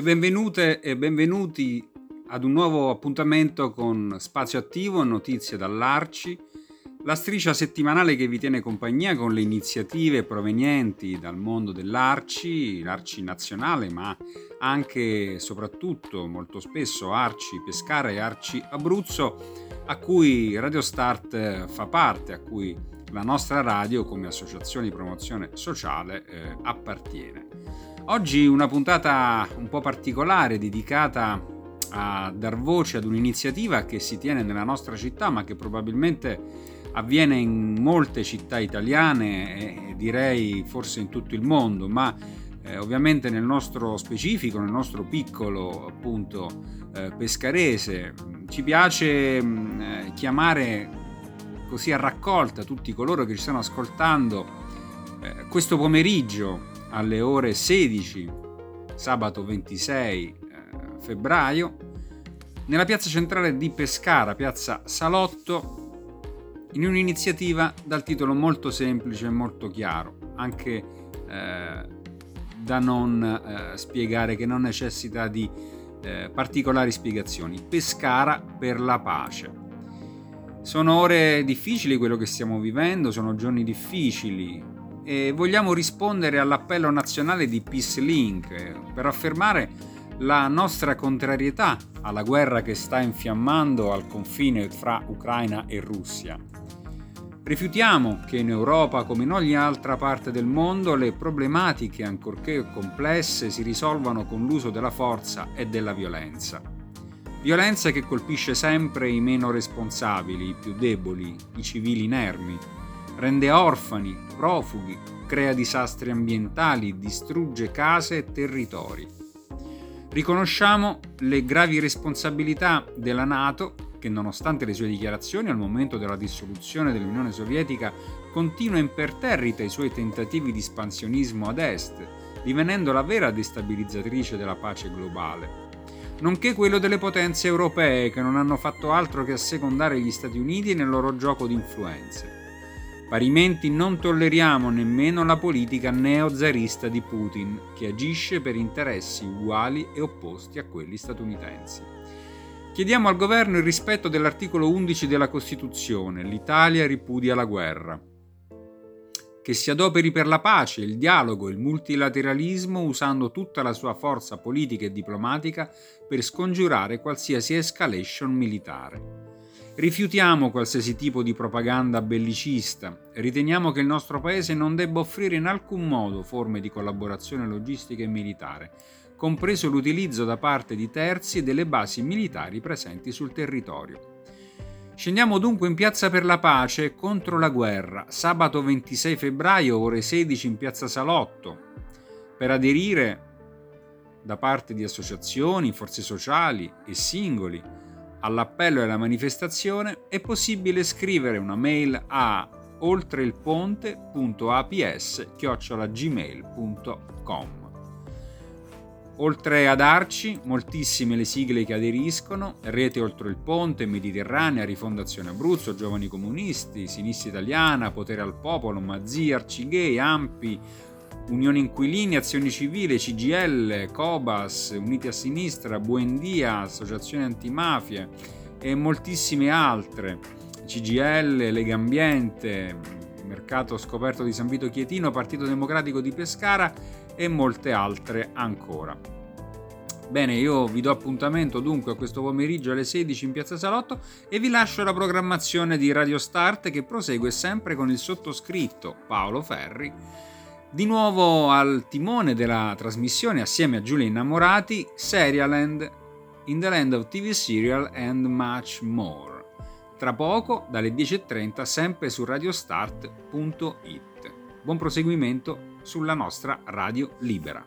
E benvenute e benvenuti ad un nuovo appuntamento con Spazio Attivo, notizie dall'Arci, la striscia settimanale che vi tiene compagnia con le iniziative provenienti dal mondo dell'Arci, l'Arci nazionale, ma anche e soprattutto molto spesso Arci Pescara e Arci Abruzzo, a cui Radio Start fa parte, a cui la nostra radio come associazione di promozione sociale eh, appartiene. Oggi una puntata un po' particolare dedicata a dar voce ad un'iniziativa che si tiene nella nostra città ma che probabilmente avviene in molte città italiane e direi forse in tutto il mondo, ma eh, ovviamente nel nostro specifico, nel nostro piccolo appunto eh, pescarese, ci piace mh, eh, chiamare così a raccolta tutti coloro che ci stanno ascoltando eh, questo pomeriggio alle ore 16, sabato 26 eh, febbraio, nella piazza centrale di Pescara, piazza Salotto, in un'iniziativa dal titolo molto semplice e molto chiaro, anche eh, da non eh, spiegare, che non necessita di eh, particolari spiegazioni. Pescara per la pace. Sono ore difficili quello che stiamo vivendo, sono giorni difficili, e vogliamo rispondere all'appello nazionale di Peace Link per affermare la nostra contrarietà alla guerra che sta infiammando al confine fra Ucraina e Russia. Rifiutiamo che in Europa, come in ogni altra parte del mondo, le problematiche, ancorché complesse, si risolvano con l'uso della forza e della violenza. Violenza che colpisce sempre i meno responsabili, i più deboli, i civili inermi, rende orfani, profughi, crea disastri ambientali, distrugge case e territori. Riconosciamo le gravi responsabilità della Nato che nonostante le sue dichiarazioni al momento della dissoluzione dell'Unione Sovietica continua imperterrita i suoi tentativi di espansionismo ad est, divenendo la vera destabilizzatrice della pace globale nonché quello delle potenze europee che non hanno fatto altro che assecondare gli Stati Uniti nel loro gioco di influenze. Parimenti non tolleriamo nemmeno la politica neozarista di Putin, che agisce per interessi uguali e opposti a quelli statunitensi. Chiediamo al governo il rispetto dell'articolo 11 della Costituzione, l'Italia ripudia la guerra. Che si adoperi per la pace, il dialogo e il multilateralismo usando tutta la sua forza politica e diplomatica per scongiurare qualsiasi escalation militare. Rifiutiamo qualsiasi tipo di propaganda bellicista. Riteniamo che il nostro Paese non debba offrire in alcun modo forme di collaborazione logistica e militare, compreso l'utilizzo da parte di terzi delle basi militari presenti sul territorio. Scendiamo dunque in Piazza per la Pace contro la guerra, sabato 26 febbraio, ore 16 in Piazza Salotto, per aderire da parte di associazioni, forze sociali e singoli all'appello e alla manifestazione è possibile scrivere una mail a oltreilponte.aps.gmail.com Oltre ad Arci, moltissime le sigle che aderiscono, Rete Oltre il Ponte, Mediterranea, Rifondazione Abruzzo, Giovani Comunisti, Sinistra Italiana, Potere al Popolo, Mazzi, Arcigay, Ampi, Unione Inquilini, Azione Civile, CGL, Cobas, Uniti a Sinistra, Buendia, Associazione Antimafie e moltissime altre, CGL, Lega Ambiente, Mercato Scoperto di San Vito Chietino, Partito Democratico di Pescara e molte altre ancora. Bene, io vi do appuntamento dunque a questo pomeriggio alle 16 in Piazza Salotto e vi lascio la programmazione di Radio Start che prosegue sempre con il sottoscritto Paolo Ferri di nuovo al timone della trasmissione assieme a Giulia Innamorati, Serialand In the Land of TV Serial and Much More. Tra poco, dalle 10.30, sempre su radiostart.it. Buon proseguimento sulla nostra radio libera.